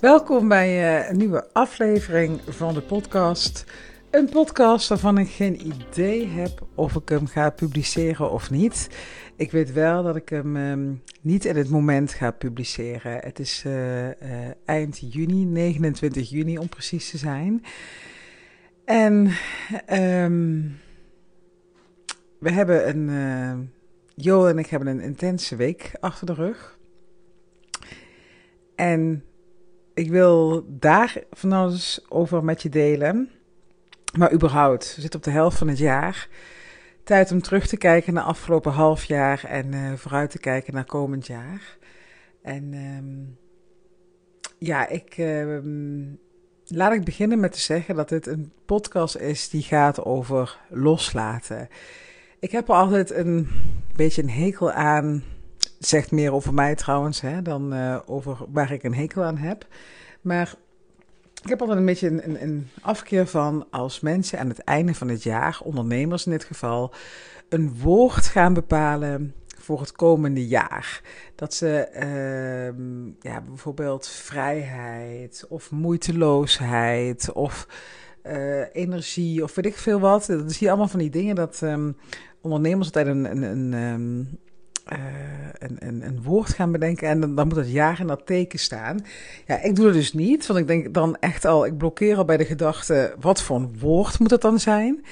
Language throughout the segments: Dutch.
Welkom bij eh, een nieuwe aflevering van de podcast. Een podcast waarvan ik geen idee heb of ik hem ga publiceren of niet. Ik weet wel dat ik hem ehm, niet in het moment ga publiceren. Het is eh, eh, eind juni, 29 juni om precies te zijn. En ehm, we hebben een. Uh, Jo en ik hebben een intense week achter de rug. En ik wil daar van alles over met je delen. Maar überhaupt, we zitten op de helft van het jaar. Tijd om terug te kijken naar afgelopen half jaar en uh, vooruit te kijken naar komend jaar. En um, ja, ik. Uh, laat ik beginnen met te zeggen dat dit een podcast is die gaat over loslaten. Ik heb er altijd een beetje een hekel aan zegt meer over mij trouwens hè, dan uh, over waar ik een hekel aan heb. Maar ik heb altijd een beetje een, een, een, afkeer van als mensen aan het einde van het jaar, ondernemers in dit geval, een woord gaan bepalen voor het komende jaar. Dat ze uh, ja, bijvoorbeeld vrijheid of moeiteloosheid of uh, energie of weet ik veel wat. Dat zie je allemaal van die dingen dat um, ondernemers altijd een, een, een um, uh, een, een, woord gaan bedenken en dan, dan, moet dat jaar in dat teken staan. Ja, ik doe het dus niet, want ik denk dan echt al, ik blokkeer al bij de gedachte, wat voor een woord moet het dan zijn?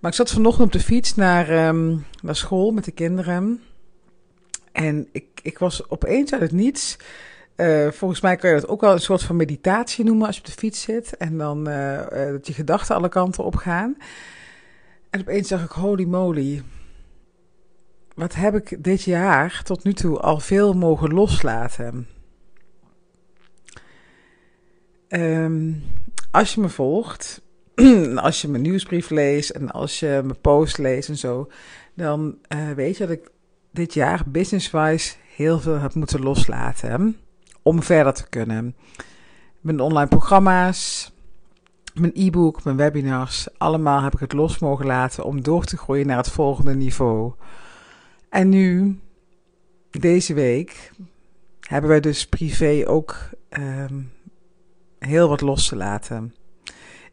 Maar ik zat vanochtend op de fiets naar, um, naar school met de kinderen en ik, ik was opeens uit het niets... Uh, volgens mij kan je dat ook wel een soort van meditatie noemen als je op de fiets zit. En dan uh, dat je gedachten alle kanten op gaan. En opeens zag ik, holy moly, wat heb ik dit jaar tot nu toe al veel mogen loslaten? Um, als je me volgt, als je mijn nieuwsbrief leest en als je mijn post leest en zo, dan uh, weet je dat ik dit jaar business-wise heel veel heb moeten loslaten om verder te kunnen. Mijn online programma's, mijn e-book, mijn webinars, allemaal heb ik het los mogen laten om door te groeien naar het volgende niveau. En nu, deze week, hebben wij dus privé ook um, heel wat los te laten.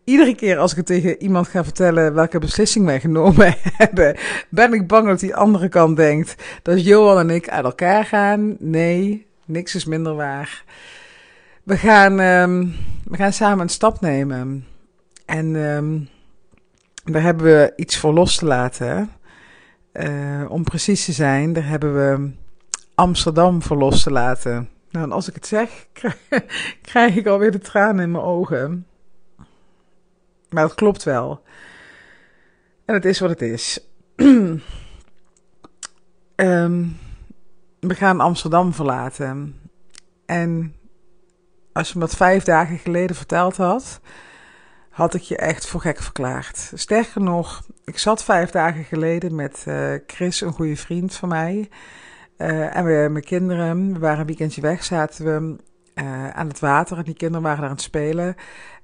Iedere keer als ik het tegen iemand ga vertellen welke beslissing wij genomen hebben, ben ik bang dat die andere kant denkt dat Johan en ik uit elkaar gaan. Nee, niks is minder waar. We gaan, um, we gaan samen een stap nemen. En um, daar hebben we iets voor los te laten. Uh, om precies te zijn, daar hebben we Amsterdam voor los te laten. Nou, en als ik het zeg, krijg ik alweer de tranen in mijn ogen. Maar het klopt wel. En het is wat het is. um, we gaan Amsterdam verlaten. En als je me dat vijf dagen geleden verteld had, had ik je echt voor gek verklaard. Sterker nog, ik zat vijf dagen geleden met uh, Chris, een goede vriend van mij. Uh, en we, mijn kinderen, we waren een weekendje weg, zaten we uh, aan het water. En die kinderen waren daar aan het spelen.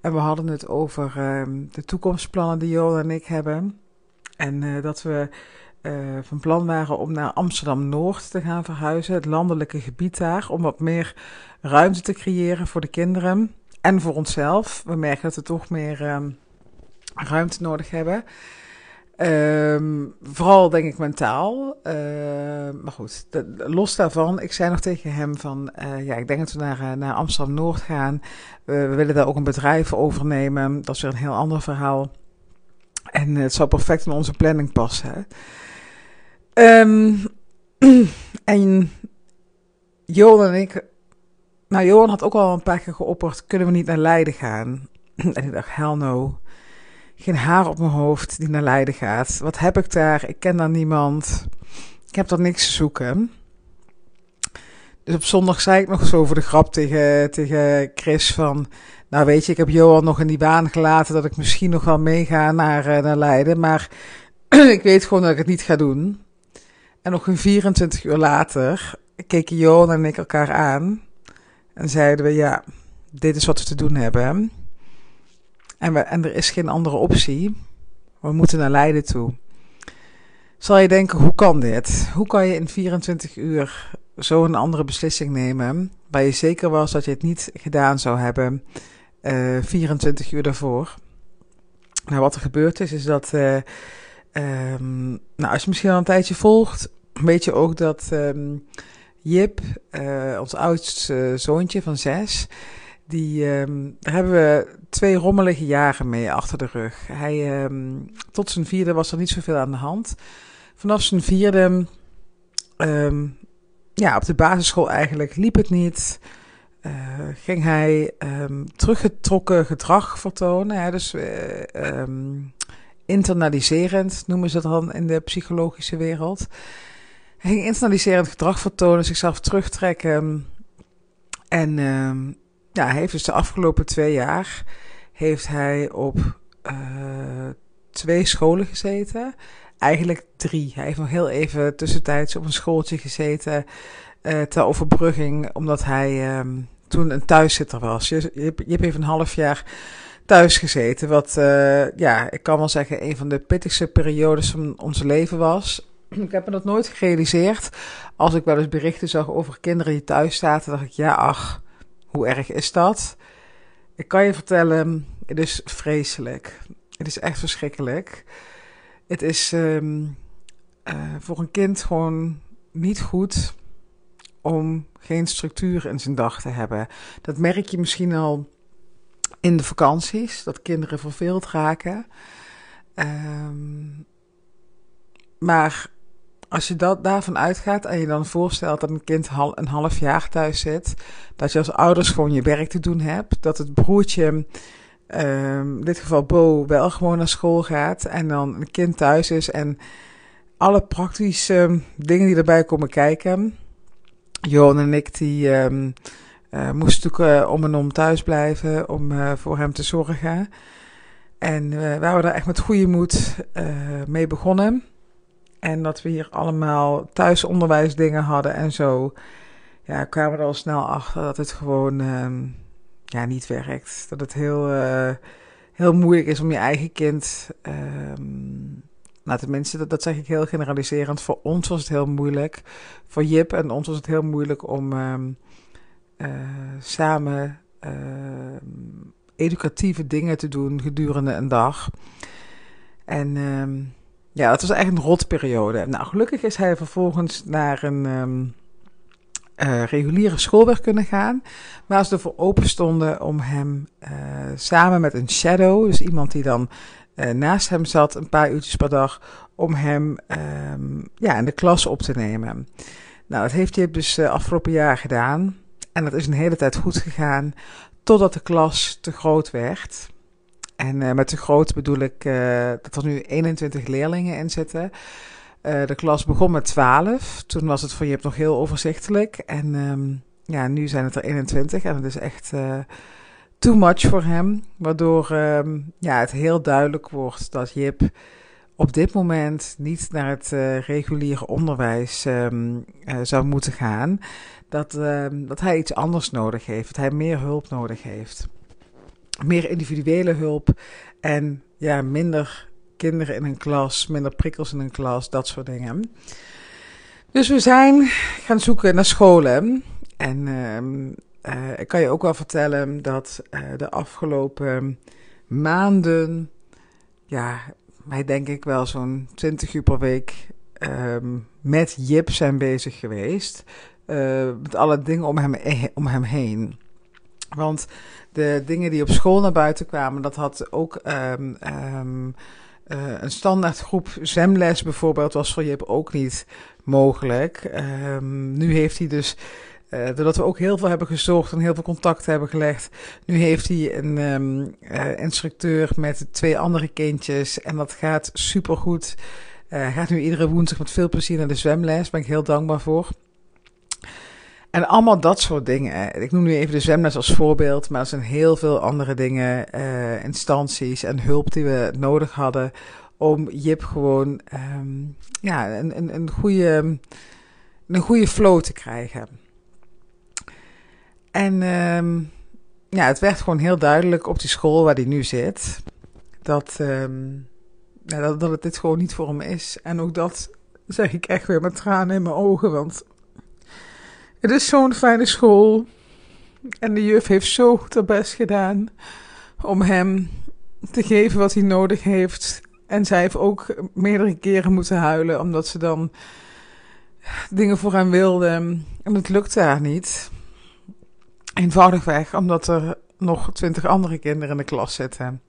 En we hadden het over de toekomstplannen die Jola en ik hebben. En dat we van plan waren om naar Amsterdam-Noord te gaan verhuizen. Het landelijke gebied daar. Om wat meer ruimte te creëren voor de kinderen. En voor onszelf. We merken dat we toch meer um, ruimte nodig hebben. Um, vooral denk ik mentaal. Uh, maar goed, los daarvan. Ik zei nog tegen hem van, uh, ja, ik denk dat we naar, naar Amsterdam Noord gaan. We willen daar ook een bedrijf overnemen. Dat is weer een heel ander verhaal. En het zou perfect in onze planning passen. En Johan en ik nou, Johan had ook al een paar keer geopperd, kunnen we niet naar Leiden gaan? en ik dacht, hell no. Geen haar op mijn hoofd die naar Leiden gaat. Wat heb ik daar? Ik ken daar niemand. Ik heb daar niks te zoeken. Dus op zondag zei ik nog zo voor de grap tegen, tegen Chris van... Nou weet je, ik heb Johan nog in die baan gelaten dat ik misschien nog wel meega naar, uh, naar Leiden. Maar ik weet gewoon dat ik het niet ga doen. En nog een 24 uur later keken Johan en ik elkaar aan... En zeiden we, ja, dit is wat we te doen hebben. En, we, en er is geen andere optie. We moeten naar Leiden toe. Zal je denken, hoe kan dit? Hoe kan je in 24 uur zo een andere beslissing nemen? waar je zeker was dat je het niet gedaan zou hebben uh, 24 uur daarvoor. Nou, wat er gebeurd is, is dat, uh, um, nou, als je misschien al een tijdje volgt, weet je ook dat um, Jip, uh, ons oudste zoontje van zes, die, daar hebben we twee rommelige jaren mee achter de rug. Hij, um, tot zijn vierde was er niet zoveel aan de hand. Vanaf zijn vierde, um, ja, op de basisschool eigenlijk liep het niet. Uh, ging hij teruggetrokken gedrag vertonen. Dus uh, internaliserend noemen ze dat dan in de psychologische wereld. Hij ging internaliserend gedrag vertonen, zichzelf terugtrekken. En ja, hij heeft dus de afgelopen twee jaar heeft hij op uh, twee scholen gezeten. Eigenlijk drie. Hij heeft nog heel even tussentijds op een schooltje gezeten uh, ter overbrugging, omdat hij um, toen een thuiszitter was. Je, je, je heeft een half jaar thuis gezeten, wat uh, ja, ik kan wel zeggen een van de pittigste periodes van ons leven was. Ik heb me dat nooit gerealiseerd. Als ik wel eens berichten zag over kinderen die thuis zaten, dacht ik, ja, ach, hoe erg is dat? Ik kan je vertellen, het is vreselijk. Het is echt verschrikkelijk. Het is um, uh, voor een kind gewoon niet goed om geen structuur in zijn dag te hebben. Dat merk je misschien al in de vakanties, dat kinderen verveeld raken. Um, maar als je dat, daarvan uitgaat en je dan voorstelt dat een kind een half jaar thuis zit, dat je als ouders gewoon je werk te doen hebt, dat het broertje, um, in dit geval Bo, wel gewoon naar school gaat en dan een kind thuis is en alle praktische dingen die erbij komen kijken. Johan en ik die um, uh, moesten natuurlijk uh, om en om thuis blijven om uh, voor hem te zorgen. En we waren daar echt met goede moed mee begonnen. En dat we hier allemaal thuisonderwijsdingen hadden en zo. Ja, kwamen we er al snel achter dat het gewoon um, ja, niet werkt. Dat het heel, uh, heel moeilijk is om je eigen kind. Um, nou, tenminste, dat, dat zeg ik heel generaliserend. Voor ons was het heel moeilijk. Voor Jip en ons was het heel moeilijk om um, uh, samen educatieve dingen te doen gedurende een dag. En ja, het was echt een rotperiode. Nou, gelukkig is hij vervolgens naar een um, uh, reguliere school weer kunnen gaan. Waar ze ervoor open stonden om hem uh, samen met een shadow, dus iemand die dan uh, naast hem zat een paar uurtjes per dag, om hem um, ja, in de klas op te nemen. Nou, dat heeft hij dus afgelopen jaar gedaan. En dat is een hele tijd goed gegaan, totdat de klas te groot werd. En uh, met te groot bedoel ik uh, dat er nu 21 leerlingen in zitten. Uh, de klas begon met 12. Toen was het voor je nog heel overzichtelijk. En um, ja, nu zijn het er 21 en het is echt too much voor hem. Waardoor um, ja, het heel duidelijk wordt dat Jip op dit moment niet naar het reguliere onderwijs um, zou moeten gaan. Dat, dat hij iets anders nodig heeft, dat hij meer hulp nodig heeft meer individuele hulp en ja, minder kinderen in een klas, minder prikkels in een klas, dat soort dingen. Dus we zijn gaan zoeken naar scholen. En uh, ik kan je ook wel vertellen dat uh, de afgelopen maanden, ja, wij denk ik wel zo'n 20 uur per week um, met Jip zijn bezig geweest. Uh, met alle dingen om hem, om hem heen. Want de dingen die op school naar buiten kwamen, dat had ook um, um, uh, een standaardgroep zwemles bijvoorbeeld, was voor Jip ook niet mogelijk. Um, nu heeft hij dus, uh, doordat we ook heel veel hebben gezorgd en heel veel contacten hebben gelegd, nu heeft hij een um, uh, instructeur met twee andere kindjes en dat gaat supergoed. Hij gaat nu iedere woensdag met veel plezier naar de zwemles, daar ben ik heel dankbaar voor. En allemaal dat soort dingen. Ik noem nu even de zwemles als voorbeeld, maar er zijn heel veel andere dingen, uh, instanties en hulp die we nodig hadden om Jip gewoon um, ja, een, een, een, goede, een goede flow te krijgen. En um, ja, het werd gewoon heel duidelijk op die school waar hij nu zit, dat, um, ja, dat, dat het dit gewoon niet voor hem is. En ook dat zeg ik echt weer met tranen in mijn ogen, want het is zo'n fijne school. En de juf heeft zo haar best gedaan om hem te geven wat hij nodig heeft. En zij heeft ook meerdere keren moeten huilen, omdat ze dan dingen voor hem wilde. En het lukte haar niet. Eenvoudigweg omdat er nog twintig andere kinderen in de klas zitten.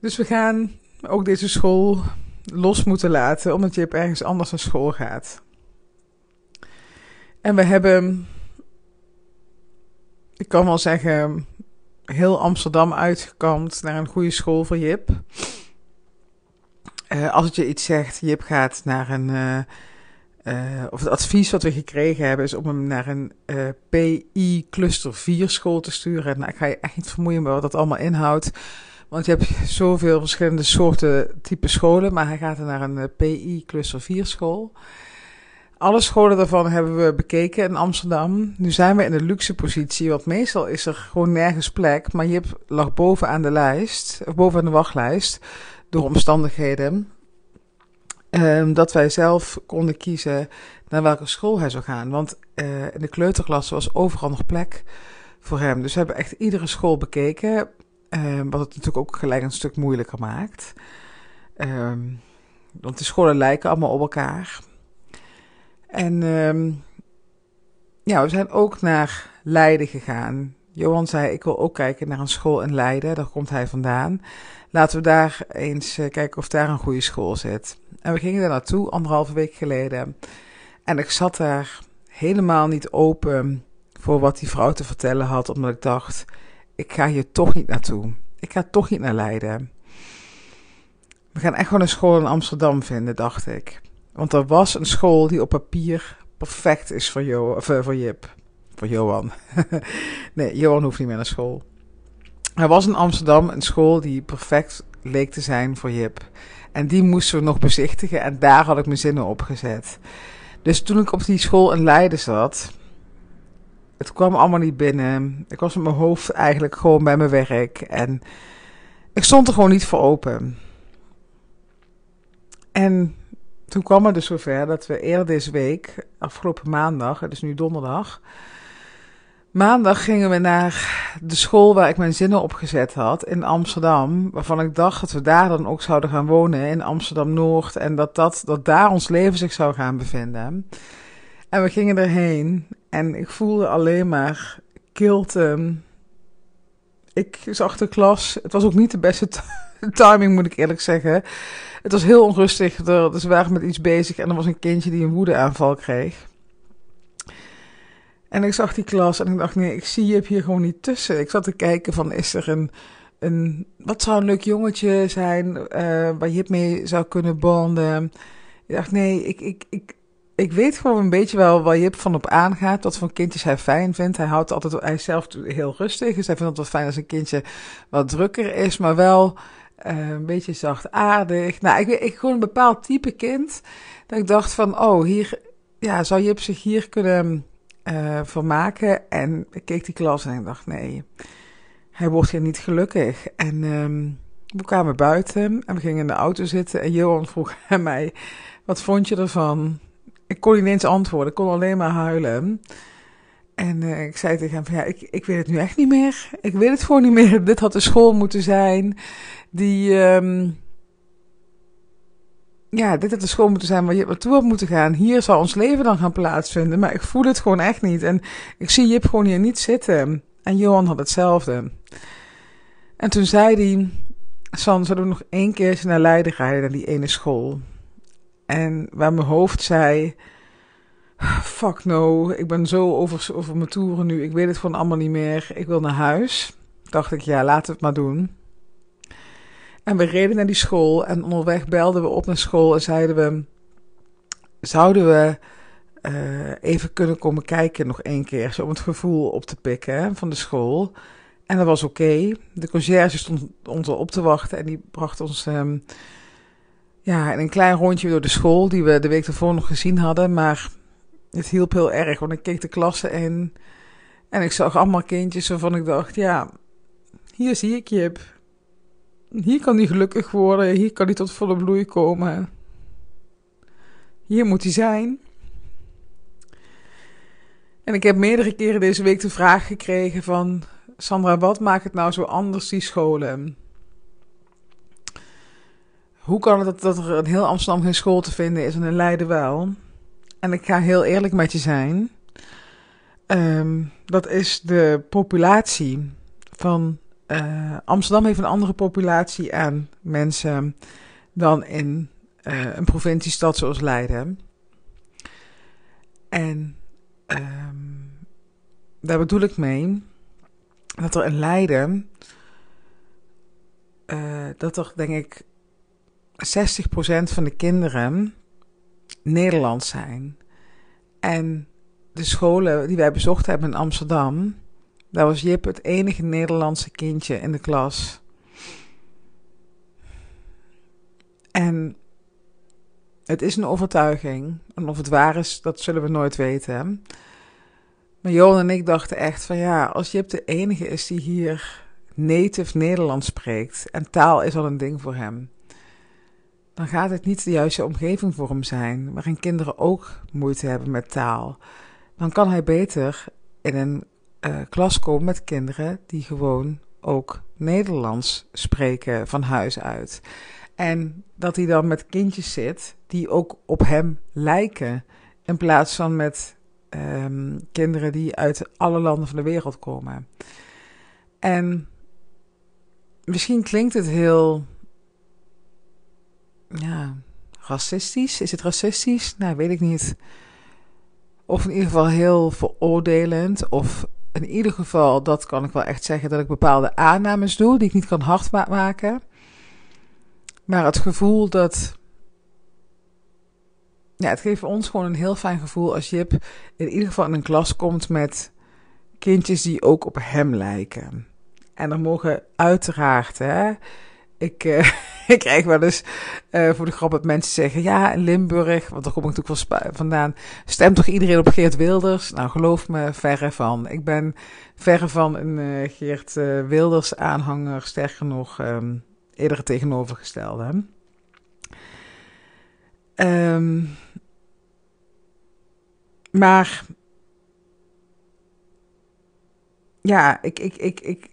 Dus we gaan ook deze school los moeten laten, omdat je ergens anders naar school gaat. En we hebben, ik kan wel zeggen, heel Amsterdam uitgekampt naar een goede school voor Jip. Uh, als het je iets zegt, Jip gaat naar een. Uh, uh, of het advies wat we gekregen hebben is om hem naar een PI Cluster 4 school te sturen. Nou, ik ga je echt niet vermoeien met wat dat allemaal inhoudt. Want je hebt zoveel verschillende soorten type scholen, maar hij gaat naar een PI Cluster 4 school. Alle scholen daarvan hebben we bekeken in Amsterdam. Nu zijn we in de luxe positie, want meestal is er gewoon nergens plek. Maar Jip lag bovenaan de lijst, of bovenaan de wachtlijst, door omstandigheden. Um, dat wij zelf konden kiezen naar welke school hij zou gaan. Want uh, in de kleuterklasse was overal nog plek voor hem. Dus we hebben echt iedere school bekeken. Um, wat het natuurlijk ook gelijk een stuk moeilijker maakt. Um, want de scholen lijken allemaal op elkaar. En um, ja, we zijn ook naar Leiden gegaan. Johan zei: Ik wil ook kijken naar een school in Leiden. Daar komt hij vandaan. Laten we daar eens uh, kijken of daar een goede school zit. En we gingen daar naartoe anderhalve week geleden. En ik zat daar helemaal niet open voor wat die vrouw te vertellen had, omdat ik dacht: Ik ga hier toch niet naartoe. Ik ga toch niet naar Leiden. We gaan echt gewoon een school in Amsterdam vinden, dacht ik. Want er was een school die op papier perfect is voor, jo of, uh, voor Jip. Voor Johan. nee, Johan hoeft niet meer naar school. Er was in Amsterdam een school die perfect leek te zijn voor Jip. En die moesten we nog bezichtigen en daar had ik mijn zinnen op gezet. Dus toen ik op die school in Leiden zat, het kwam allemaal niet binnen. Ik was met mijn hoofd eigenlijk gewoon bij mijn werk en ik stond er gewoon niet voor open. En toen kwam het dus zover dat we eerder deze week, afgelopen maandag, het is nu donderdag. Maandag gingen we naar de school waar ik mijn zinnen op gezet had in Amsterdam. Waarvan ik dacht dat we daar dan ook zouden gaan wonen in Amsterdam Noord. En dat, dat, dat daar ons leven zich zou gaan bevinden. En we gingen erheen en ik voelde alleen maar kilte. Ik zag de klas. Het was ook niet de beste timing, moet ik eerlijk zeggen. Het was heel onrustig. Er, dus we waren met iets bezig en er was een kindje die een woedeaanval kreeg. En ik zag die klas en ik dacht, nee, ik zie je hier gewoon niet tussen. Ik zat te kijken van, is er een, een wat zou een leuk jongetje zijn uh, waar je mee zou kunnen bonden? Ik dacht, nee, ik, ik, ik, ik weet gewoon een beetje wel waar Jip van op aangaat. Wat voor kindjes hij fijn vindt. Hij houdt altijd, hij is zelf heel rustig. Dus hij vindt het wel fijn als een kindje wat drukker is, maar wel uh, een beetje zachtaardig. Nou, ik, ik gewoon een bepaald type kind. Dat ik dacht van, oh, hier, ja, zou Jip zich hier kunnen uh, vermaken? En ik keek die klas en ik dacht, nee, hij wordt hier niet gelukkig. En um, we kwamen buiten en we gingen in de auto zitten. En Johan vroeg aan mij, wat vond je ervan? Ik kon niet eens antwoorden, ik kon alleen maar huilen. En uh, ik zei tegen hem van ja, ik, ik weet het nu echt niet meer. Ik weet het gewoon niet meer. Dit had de school moeten zijn. Die, um, ja, dit had de school moeten zijn waar je naartoe had moeten gaan. Hier zou ons leven dan gaan plaatsvinden. Maar ik voel het gewoon echt niet. En ik zie Jip gewoon hier niet zitten. En Johan had hetzelfde. En toen zei hij, San, zullen we nog één keer naar Leiden rijden, naar die ene school? En waar mijn hoofd zei, fuck no, ik ben zo over, over mijn toeren nu. Ik weet het gewoon allemaal niet meer. Ik wil naar huis. Dacht ik, ja, laten we het maar doen. En we reden naar die school en onderweg belden we op naar school en zeiden we: Zouden we uh, even kunnen komen kijken nog één keer, zo om het gevoel op te pikken van de school? En dat was oké. De conciërge stond ons al op te wachten en die bracht ons um, ja, in een klein rondje door de school, die we de week ervoor nog gezien hadden. Maar het hielp heel erg, want ik keek de klasse in en ik zag allemaal kindjes waarvan ik dacht: ja, hier zie ik Jip. Hier kan hij gelukkig worden, hier kan hij tot volle bloei komen. Hier moet hij zijn. En ik heb meerdere keren deze week de vraag gekregen van... Sandra, wat maakt het nou zo anders, die scholen? Hoe kan het dat, dat er in heel Amsterdam geen school te vinden is en in Leiden wel? En ik ga heel eerlijk met je zijn. Ehm, dat is de populatie van... Uh, Amsterdam heeft een andere populatie aan mensen dan in uh, een provinciestad zoals Leiden. En um, daar bedoel ik mee dat er in Leiden, uh, dat er denk ik 60% van de kinderen Nederlands zijn. En de scholen die wij bezocht hebben in Amsterdam, daar was Jip het enige Nederlandse kindje in de klas. En het is een overtuiging. En of het waar is, dat zullen we nooit weten. Maar Johan en ik dachten echt van ja, als Jip de enige is die hier native Nederlands spreekt en taal is al een ding voor hem, dan gaat het niet de juiste omgeving voor hem zijn, waarin kinderen ook moeite hebben met taal. Dan kan hij beter in een uh, klas komen met kinderen die gewoon ook Nederlands spreken van huis uit. En dat hij dan met kindjes zit die ook op hem lijken, in plaats van met um, kinderen die uit alle landen van de wereld komen. En misschien klinkt het heel ja, racistisch. Is het racistisch? Nou, weet ik niet. Of in ieder geval heel veroordelend. Of in ieder geval, dat kan ik wel echt zeggen, dat ik bepaalde aannames doe die ik niet kan hard maken. Maar het gevoel dat ja, het geeft ons gewoon een heel fijn gevoel als Jip in ieder geval in een klas komt met kindjes die ook op hem lijken. En er mogen uiteraard, hè, ik, uh, ik krijg wel eens uh, voor de grap dat mensen zeggen: ja, Limburg, want daar kom ik natuurlijk wel vandaan, stemt toch iedereen op Geert Wilders? Nou, geloof me, verre van. Ik ben verre van een uh, Geert Wilders aanhanger, sterker nog, um, eerder het tegenovergestelde. Um, maar ja, ik, ik, ik, ik,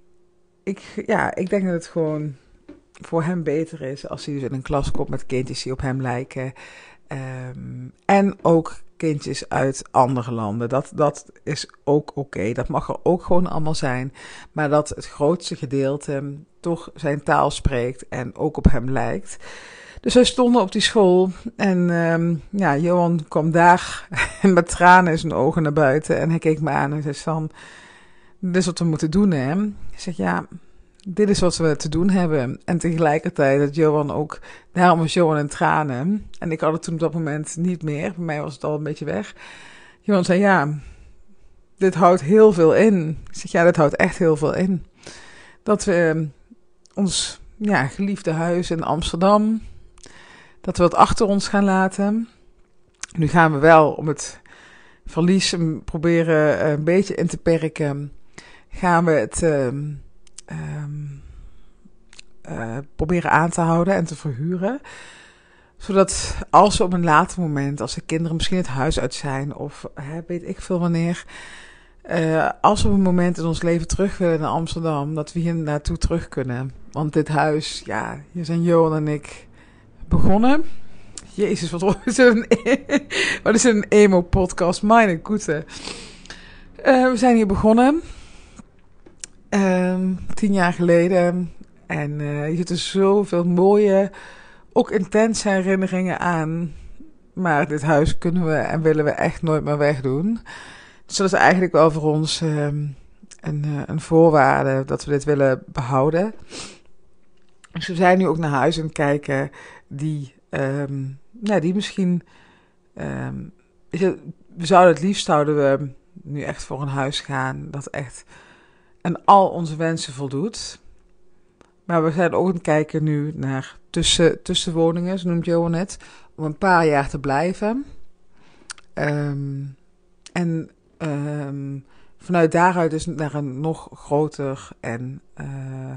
ik, ja, ik denk dat het gewoon voor hem beter is als hij dus in een klas komt met kindjes die op hem lijken. Um, en ook kindjes uit andere landen. Dat, dat is ook oké. Dat mag er ook gewoon allemaal zijn. Maar dat het grootste gedeelte toch zijn taal spreekt en ook op hem lijkt. Dus wij stonden op die school en um, ja, Johan kwam daar met tranen in zijn ogen naar buiten. En hij keek me aan en zei van, dit is wat we moeten doen hè. Ik zeg ja, dit is wat we te doen hebben. En tegelijkertijd dat Johan ook, daarom was Johan in tranen. En ik had het toen op dat moment niet meer, bij mij was het al een beetje weg. Johan zei ja, dit houdt heel veel in. Ik zeg ja, dit houdt echt heel veel in. Dat we ons ja, geliefde huis in Amsterdam dat we het achter ons gaan laten. Nu gaan we wel om het verlies proberen eh, een beetje in te perken. Gaan we het uh, uh, proberen aan te houden en te verhuren. Zodat als we op een later moment, als de kinderen misschien het huis uit zijn of hè, weet ik veel wanneer. Uh, als we op een moment in ons leven terug willen naar Amsterdam, dat we hier naartoe terug kunnen. Want dit huis, ja, hier zijn Johan en ik begonnen. Jezus, wat is een, wat is een emo-podcast? Mijn goede. Uh, we zijn hier begonnen. Um, tien jaar geleden. En uh, je zitten zoveel mooie, ook intense herinneringen aan. Maar dit huis kunnen we en willen we echt nooit meer wegdoen. Dus dat is eigenlijk wel voor ons um, een, uh, een voorwaarde dat we dit willen behouden. Dus we zijn nu ook naar huis aan het kijken die, um, nou, die misschien. We zouden het liefst zouden we nu echt voor een huis gaan dat echt aan al onze wensen voldoet. Maar we zijn ook kijken nu naar tussen, tussenwoningen, zo noemt Johan om een paar jaar te blijven. Um, en vanuit daaruit dus naar een nog groter en, uh,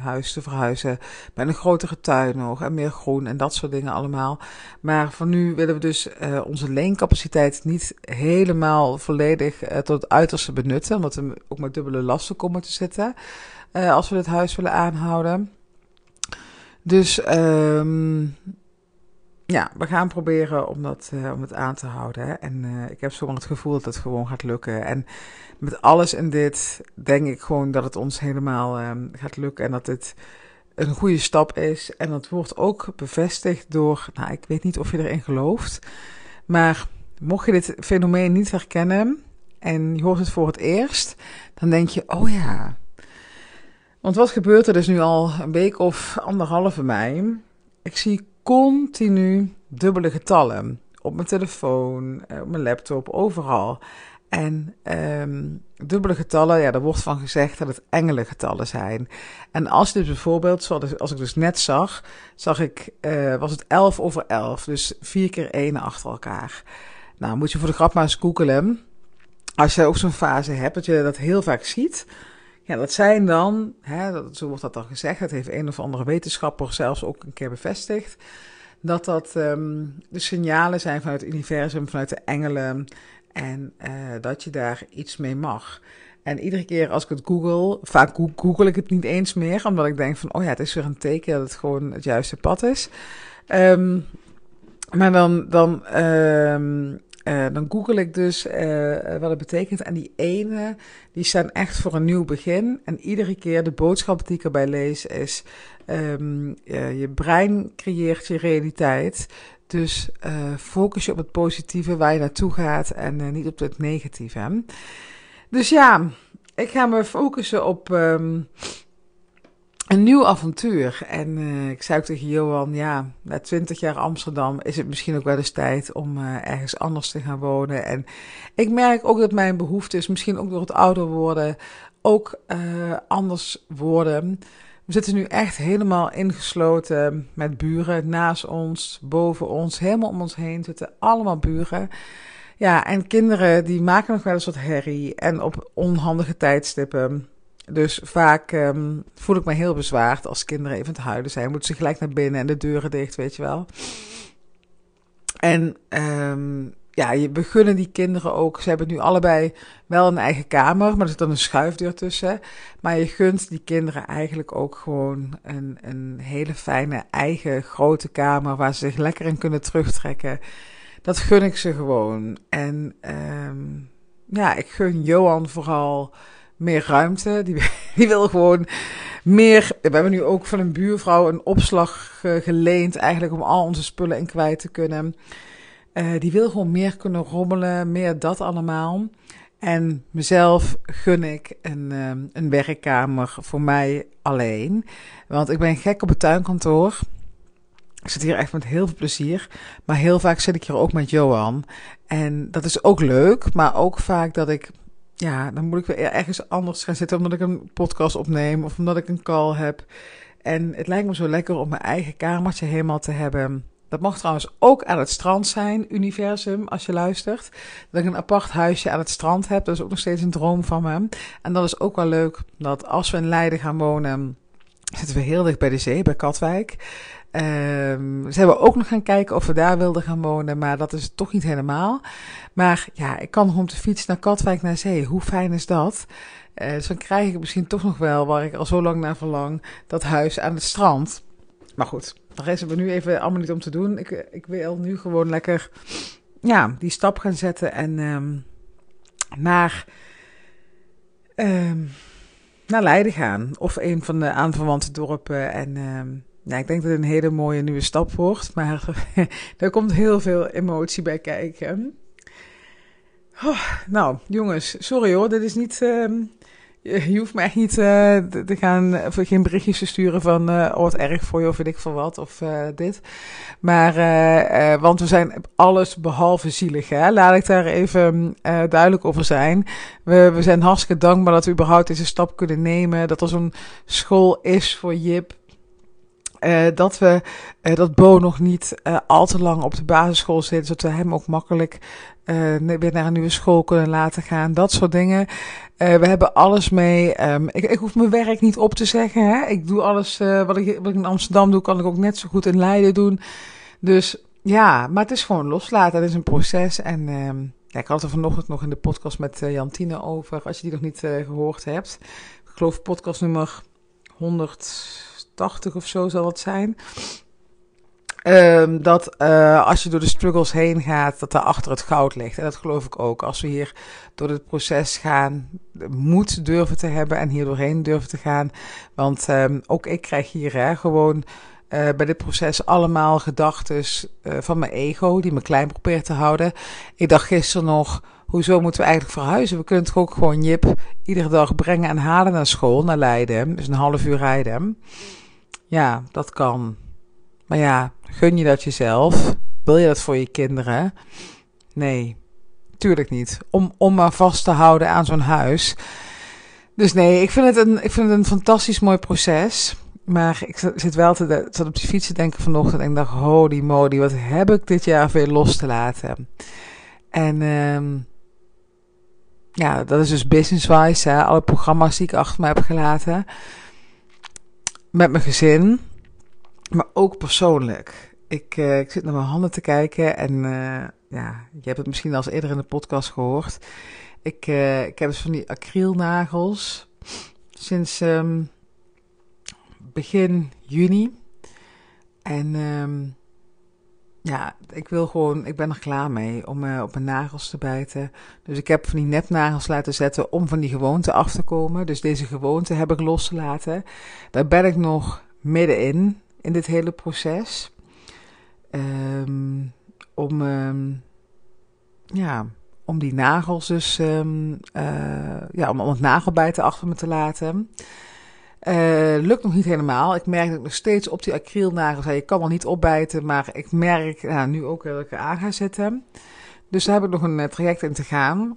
huis te verhuizen. Met een grotere tuin nog en meer groen en dat soort dingen allemaal. Maar voor nu willen we dus uh, onze leencapaciteit niet helemaal volledig uh, tot het uiterste benutten. Omdat we ook met dubbele lasten komen te zitten. als we dit huis willen aanhouden. Dus um, ja, we gaan proberen om, dat, uh, om het aan te houden. Hè. En uh, ik heb zo het gevoel dat het gewoon gaat lukken. En met alles in dit denk ik gewoon dat het ons helemaal uh, gaat lukken. En dat dit een goede stap is. En dat wordt ook bevestigd door, nou ik weet niet of je erin gelooft. Maar mocht je dit fenomeen niet herkennen en je hoort het voor het eerst, dan denk je, oh ja. Want wat gebeurt er dus nu al een week of anderhalve mei? Ik zie continu dubbele getallen. Op mijn telefoon, eh, op mijn laptop, overal. En um, dubbele getallen, ja, daar wordt van gezegd dat het engelengetallen zijn. En als dit bijvoorbeeld, zoals als ik dus net zag, zag ik, uh, was het 11 over 11. Dus vier keer één achter elkaar. Nou, moet je voor de grap maar eens googelen. Als je ook zo'n fase hebt, dat je dat heel vaak ziet. Ja, dat zijn dan, hè, zo wordt dat dan gezegd, dat heeft een of andere wetenschapper zelfs ook een keer bevestigd, dat dat um, de signalen zijn vanuit het universum, vanuit de engelen en uh, dat je daar iets mee mag. En iedere keer als ik het google, vaak google ik het niet eens meer, omdat ik denk van, oh ja, het is weer een teken dat het gewoon het juiste pad is. Um, maar dan, dan um, uh, dan google ik dus uh, wat het betekent. En die ene, die staan echt voor een nieuw begin. En iedere keer de boodschap die ik erbij lees is... Uh, je brein creëert je realiteit. Dus focus je op het positieve waar je naartoe gaat en niet op het negatieve. Dus ja, ik ga me focussen op... Um, een nieuw avontuur. En uh, ik zei ook tegen Johan, ja, na twintig jaar Amsterdam is het misschien ook wel eens tijd om uh, ergens anders te gaan wonen. En ik merk ook dat mijn behoefte is, misschien ook door het ouder worden, ook uh, anders worden. We zitten nu echt helemaal ingesloten met buren naast ons, boven ons, helemaal om ons heen zitten allemaal buren. Ja, en kinderen die maken nog wel eens wat herrie en op onhandige tijdstippen. Dus vaak um, voel ik me heel bezwaard als kinderen even te huilen zijn. Moeten ze gelijk naar binnen en de deuren dicht, weet je wel. En um, ja, je, gunnen die kinderen ook. Ze hebben nu allebei wel een eigen kamer, maar er zit dan een schuifdeur tussen. Maar je gunt die kinderen eigenlijk ook gewoon een, een hele fijne eigen grote kamer waar ze zich lekker in kunnen terugtrekken. Dat gun ik ze gewoon. En um, ja, ik gun Johan vooral meer ruimte. Die, die wil gewoon meer. We hebben nu ook van een buurvrouw een opslag geleend, eigenlijk om al onze spullen in kwijt te kunnen. Uh, die wil gewoon meer kunnen rommelen, meer dat allemaal. En mezelf gun ik een, um, een werkkamer voor mij alleen. Want ik ben gek op het tuinkantoor. Ik zit hier echt met heel veel plezier. Maar heel vaak zit ik hier ook met Johan. En dat is ook leuk. Maar ook vaak dat ik ja, dan moet ik weer ergens anders gaan zitten omdat ik een podcast opneem of omdat ik een call heb. En het lijkt me zo lekker om mijn eigen kamertje helemaal te hebben. Dat mag trouwens ook aan het strand zijn, universum, als je luistert. Dat ik een apart huisje aan het strand heb, dat is ook nog steeds een droom van me. En dat is ook wel leuk, dat als we in Leiden gaan wonen, zitten we heel dicht bij de zee, bij Katwijk. Um, ze hebben ook nog gaan kijken of we daar wilden gaan wonen, maar dat is toch niet helemaal. Maar ja, ik kan nog om de fiets naar Katwijk naar zee. Hoe fijn is dat? Uh, dus dan krijg ik misschien toch nog wel, waar ik al zo lang naar verlang, dat huis aan het strand. Maar goed, daar is het nu even allemaal niet om te doen. Ik, ik wil nu gewoon lekker ja, die stap gaan zetten en um, naar, um, naar Leiden gaan. Of een van de aanverwante dorpen en... Ja, ik denk dat het een hele mooie nieuwe stap wordt. Maar er komt heel veel emotie bij kijken. Oh, nou, jongens, sorry hoor. Dit is niet. Uh, je hoeft me echt niet uh, te gaan. Of geen berichtjes te sturen van. Uh, oh, wat erg voor je of weet ik veel wat. Of dit. Maar. want we zijn alles behalve zielig. Hè? Laat ik daar even duidelijk over zijn. We, we zijn hartstikke dankbaar dat we überhaupt deze stap kunnen nemen. Dat er zo'n school is voor Jip. Uh, dat we uh, dat Bo nog niet uh, al te lang op de basisschool zit, zodat we hem ook makkelijk weer naar een nieuwe school kunnen laten gaan. Dat soort dingen. we hebben alles mee. Um, ik, ik, hoef mijn werk niet op te zeggen. Hè? Ik doe alles wat ik, wat, ik, in Amsterdam doe, kan ik ook net zo goed in Leiden doen. Dus ja, maar het is gewoon loslaten. Het is een proces. En ja, ik had er vanochtend nog in de podcast met Jantine over. Als je die nog niet gehoord hebt. Ik geloof podcast nummer 100. 80 of zo zal het zijn. Um, dat uh, als je door de struggles heen gaat, dat daar achter het goud ligt. En dat geloof ik ook. Als we hier door het proces gaan, moed durven te hebben en hier doorheen durven te gaan. Want um, ook ik krijg hier hè, gewoon uh, bij dit proces allemaal gedachten uh, van mijn ego, die me klein probeert te houden. Ik dacht gisteren nog, hoezo moeten we eigenlijk verhuizen? We kunnen het ook gewoon Jip iedere dag brengen en halen naar school, naar Leiden. Dus een half uur rijden. Ja, dat kan. Maar ja, gun je dat jezelf? Wil je dat voor je kinderen? Nee, tuurlijk niet. Om, om maar vast te houden aan zo'n huis. Dus nee, ik vind, het een, ik vind het een fantastisch mooi proces. Maar ik zit wel te, zat op die fiets te denken vanochtend en ik dacht, holy moly, wat heb ik dit jaar weer los te laten. En um, ja, dat is dus business-wise, alle programma's die ik achter me heb gelaten met mijn gezin, maar ook persoonlijk. Ik, uh, ik zit naar mijn handen te kijken en uh, ja, je hebt het misschien al eens eerder in de podcast gehoord. Ik, uh, ik heb dus van die acrylnagels sinds um, begin juni. En um, ja, ik wil gewoon, ik ben er klaar mee om uh, op mijn nagels te bijten. Dus ik heb van die nepnagels laten zetten om van die gewoonte af te komen. Dus deze gewoonte heb ik losgelaten. Daar ben ik nog middenin, in dit hele proces. Um, om, um, ja, om die nagels dus, um, uh, ja, om, om het nagelbijten achter me te laten. Uh, lukt nog niet helemaal. Ik merk dat ik nog steeds op die acrylnagels, je kan wel niet opbijten, maar ik merk nou, nu ook dat ik er aan ga zitten. Dus daar heb ik nog een uh, traject in te gaan.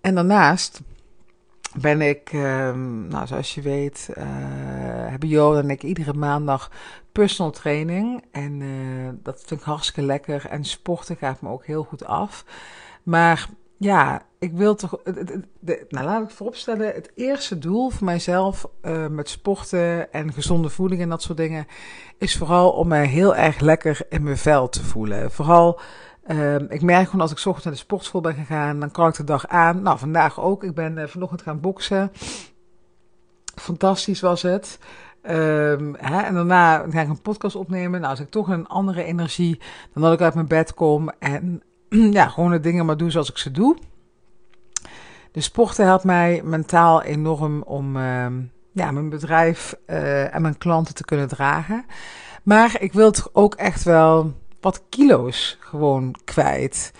En daarnaast ben ik, uh, nou zoals je weet, uh, hebben Jo en ik iedere maandag personal training. En dat vind ik hartstikke lekker. En sporten gaat me ook heel goed af. Maar ja, ik wil toch. De, nou, laat ik vooropstellen. Het eerste doel voor mijzelf uh, met sporten en gezonde voeding en dat soort dingen. is vooral om mij heel erg lekker in mijn vel te voelen. Vooral. Uh, ik merk gewoon als ik ochtends naar de sportschool ben gegaan, dan kan ik de dag aan. Nou, vandaag ook. Ik ben uh, vanochtend gaan boksen. Fantastisch was het. Um, hè, en daarna ga ik een podcast opnemen. Nou, als ik toch een andere energie dan dat ik uit mijn bed kom. En ja, gewoon de dingen maar doen zoals ik ze doe. De sporten helpt mij mentaal enorm om uh, ja, mijn bedrijf uh, en mijn klanten te kunnen dragen. Maar ik wil toch ook echt wel wat kilo's gewoon kwijt.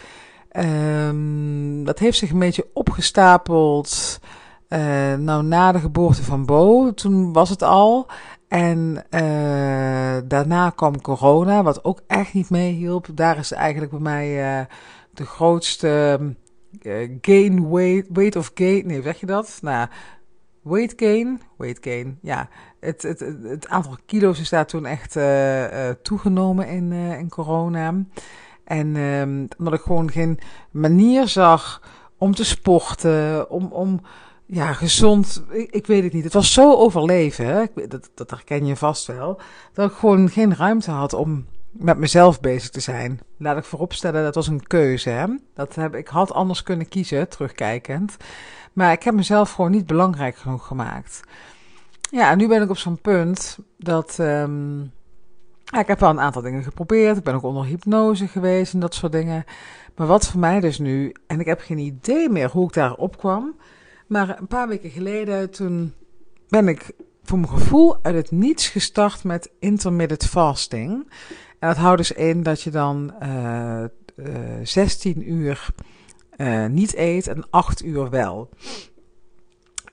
Um, dat heeft zich een beetje opgestapeld. Uh, nou, na de geboorte van Bo, toen was het al. En uh, daarna kwam corona, wat ook echt niet meehielp. Daar is eigenlijk bij mij uh, de grootste uh, gain weight, weight of gain. Nee, zeg je dat? Nou, weight gain, weight gain. Ja, het, het, het aantal kilo's is daar toen echt toegenomen in, in corona. En um, omdat ik gewoon geen manier zag om te sporten, om, om ja, gezond, ik, ik, weet het niet. Het was zo overleven, hè? Dat, dat herken je vast wel, dat ik gewoon geen ruimte had om met mezelf bezig te zijn. Laat ik vooropstellen, dat was een keuze. Hè? Dat heb, ik had anders kunnen kiezen, terugkijkend. Maar ik heb mezelf gewoon niet belangrijk genoeg gemaakt. Ja, en nu ben ik op zo'n punt dat. Um, ik heb wel een aantal dingen geprobeerd. Ik ben ook onder hypnose geweest en dat soort dingen. Maar wat voor mij dus nu, en ik heb geen idee meer hoe ik daarop kwam. Maar een paar weken geleden, toen ben ik voor mijn gevoel uit het niets gestart met intermittent fasting. En dat houdt dus in dat je dan uh, uh, 16 uur uh, niet eet en 8 uur wel.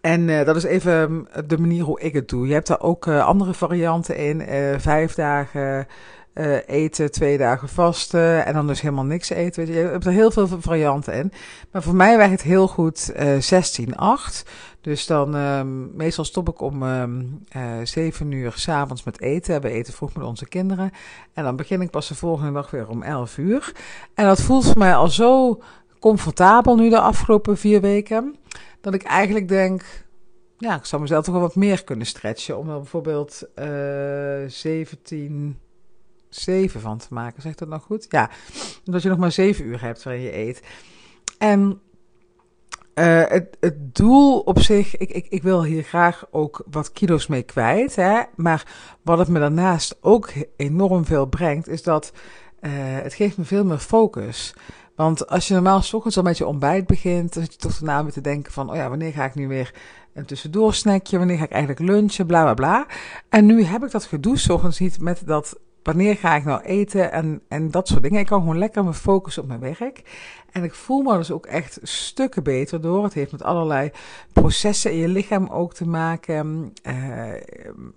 En dat is even de manier hoe ik het doe. Je hebt daar ook andere varianten in. Vijf dagen eh, eten, twee dagen vasten en dan dus helemaal niks eten. Je, hebt er heel veel varianten in. Maar voor mij werkt het heel goed uh, 16-8. Dus dan um, meestal stop ik om um, uh, 7 uur s'avonds met eten. We eten vroeg met onze kinderen. En dan begin ik pas de volgende dag weer om 11 uur. En dat voelt voor mij al zo comfortabel nu de afgelopen vier weken. Dat ik eigenlijk denk, ja, ik zou mezelf toch wel wat meer kunnen stretchen. Om er bijvoorbeeld uh, 17, 7 van te maken. Zegt dat nog goed? Ja, omdat je nog maar 7 uur hebt waarin je eet. En uh, het, het, doel op zich, ik, ik, ik wil hier graag ook wat kilo's mee kwijt. Hè? Maar wat het me daarnaast ook enorm veel brengt, is dat uh, het geeft me veel meer focus. Want als je normaal s ochtends al met je ontbijt begint, dan zit je toch daarna weer te denken van, oh ja, wanneer ga ik nu weer een tussendoorsnackje, wanneer ga ik eigenlijk lunchen, bla bla bla. En nu heb ik dat gedoe s ochtends niet met dat, wanneer ga ik nou eten en, en dat soort dingen. Ik kan gewoon lekker me focussen op mijn werk. En ik voel me dus ook echt stukken beter door. Het heeft met allerlei processen in je lichaam ook te maken. Uh,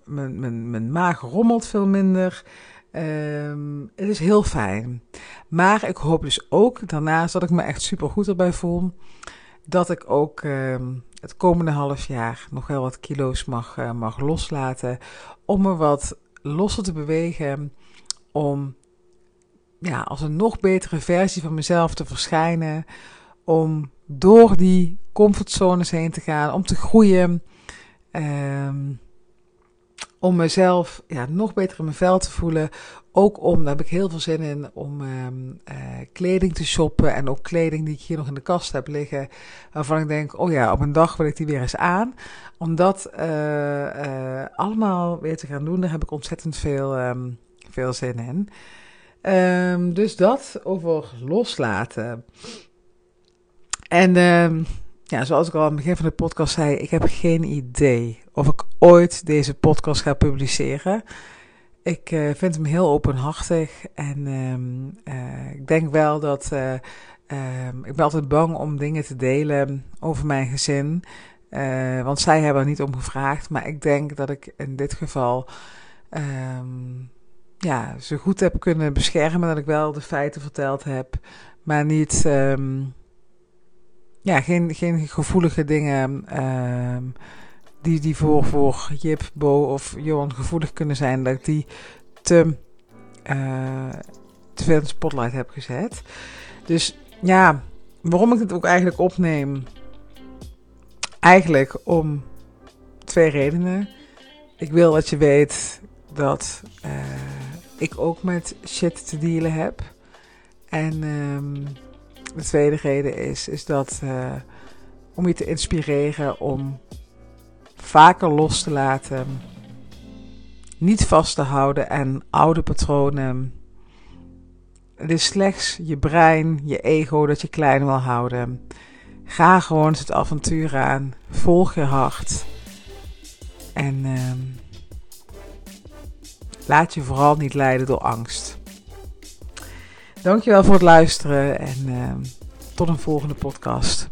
mijn, mijn, mijn maag rommelt veel minder. Um, het is heel fijn. Maar ik hoop dus ook daarnaast dat ik me echt super goed erbij voel. Dat ik ook um, het komende half jaar nog wel wat kilo's mag, uh, mag loslaten. Om me wat losser te bewegen. Om ja, als een nog betere versie van mezelf te verschijnen. Om door die comfortzones heen te gaan. Om te groeien. Um, om mezelf ja, nog beter in mijn vel te voelen. Ook om, daar heb ik heel veel zin in, om um, uh, kleding te shoppen. En ook kleding die ik hier nog in de kast heb liggen. Waarvan ik denk, oh ja, op een dag wil ik die weer eens aan. Om dat uh, uh, allemaal weer te gaan doen, daar heb ik ontzettend veel, um, veel zin in. Um, dus dat over loslaten. En ja, zoals ik al aan het begin van de podcast zei, ik heb geen idee of ik ooit deze podcast ga publiceren. Ik uh, vind hem heel openhartig en um, uh, ik denk wel dat. Uh, ik ben altijd bang om dingen te delen over mijn gezin. want zij hebben er niet om gevraagd. Maar ik denk dat ik in dit geval. Ja, ze goed heb kunnen beschermen. Dat ik wel de feiten verteld heb. Maar niet. Um, ja, geen, geen gevoelige dingen uh, die, die voor, voor Jip, Bo of Johan gevoelig kunnen zijn, dat ik die te, uh, te veel in de spotlight heb gezet. Dus ja, waarom ik het ook eigenlijk opneem, eigenlijk om twee redenen. Ik wil dat je weet dat uh, ik ook met shit te dealen heb. En um, de tweede reden is, is dat uh, om je te inspireren om vaker los te laten, niet vast te houden aan oude patronen. Het is slechts je brein, je ego dat je klein wil houden. Ga gewoon het avontuur aan, volg je hart en uh, laat je vooral niet leiden door angst. Dankjewel voor het luisteren en uh, tot een volgende podcast.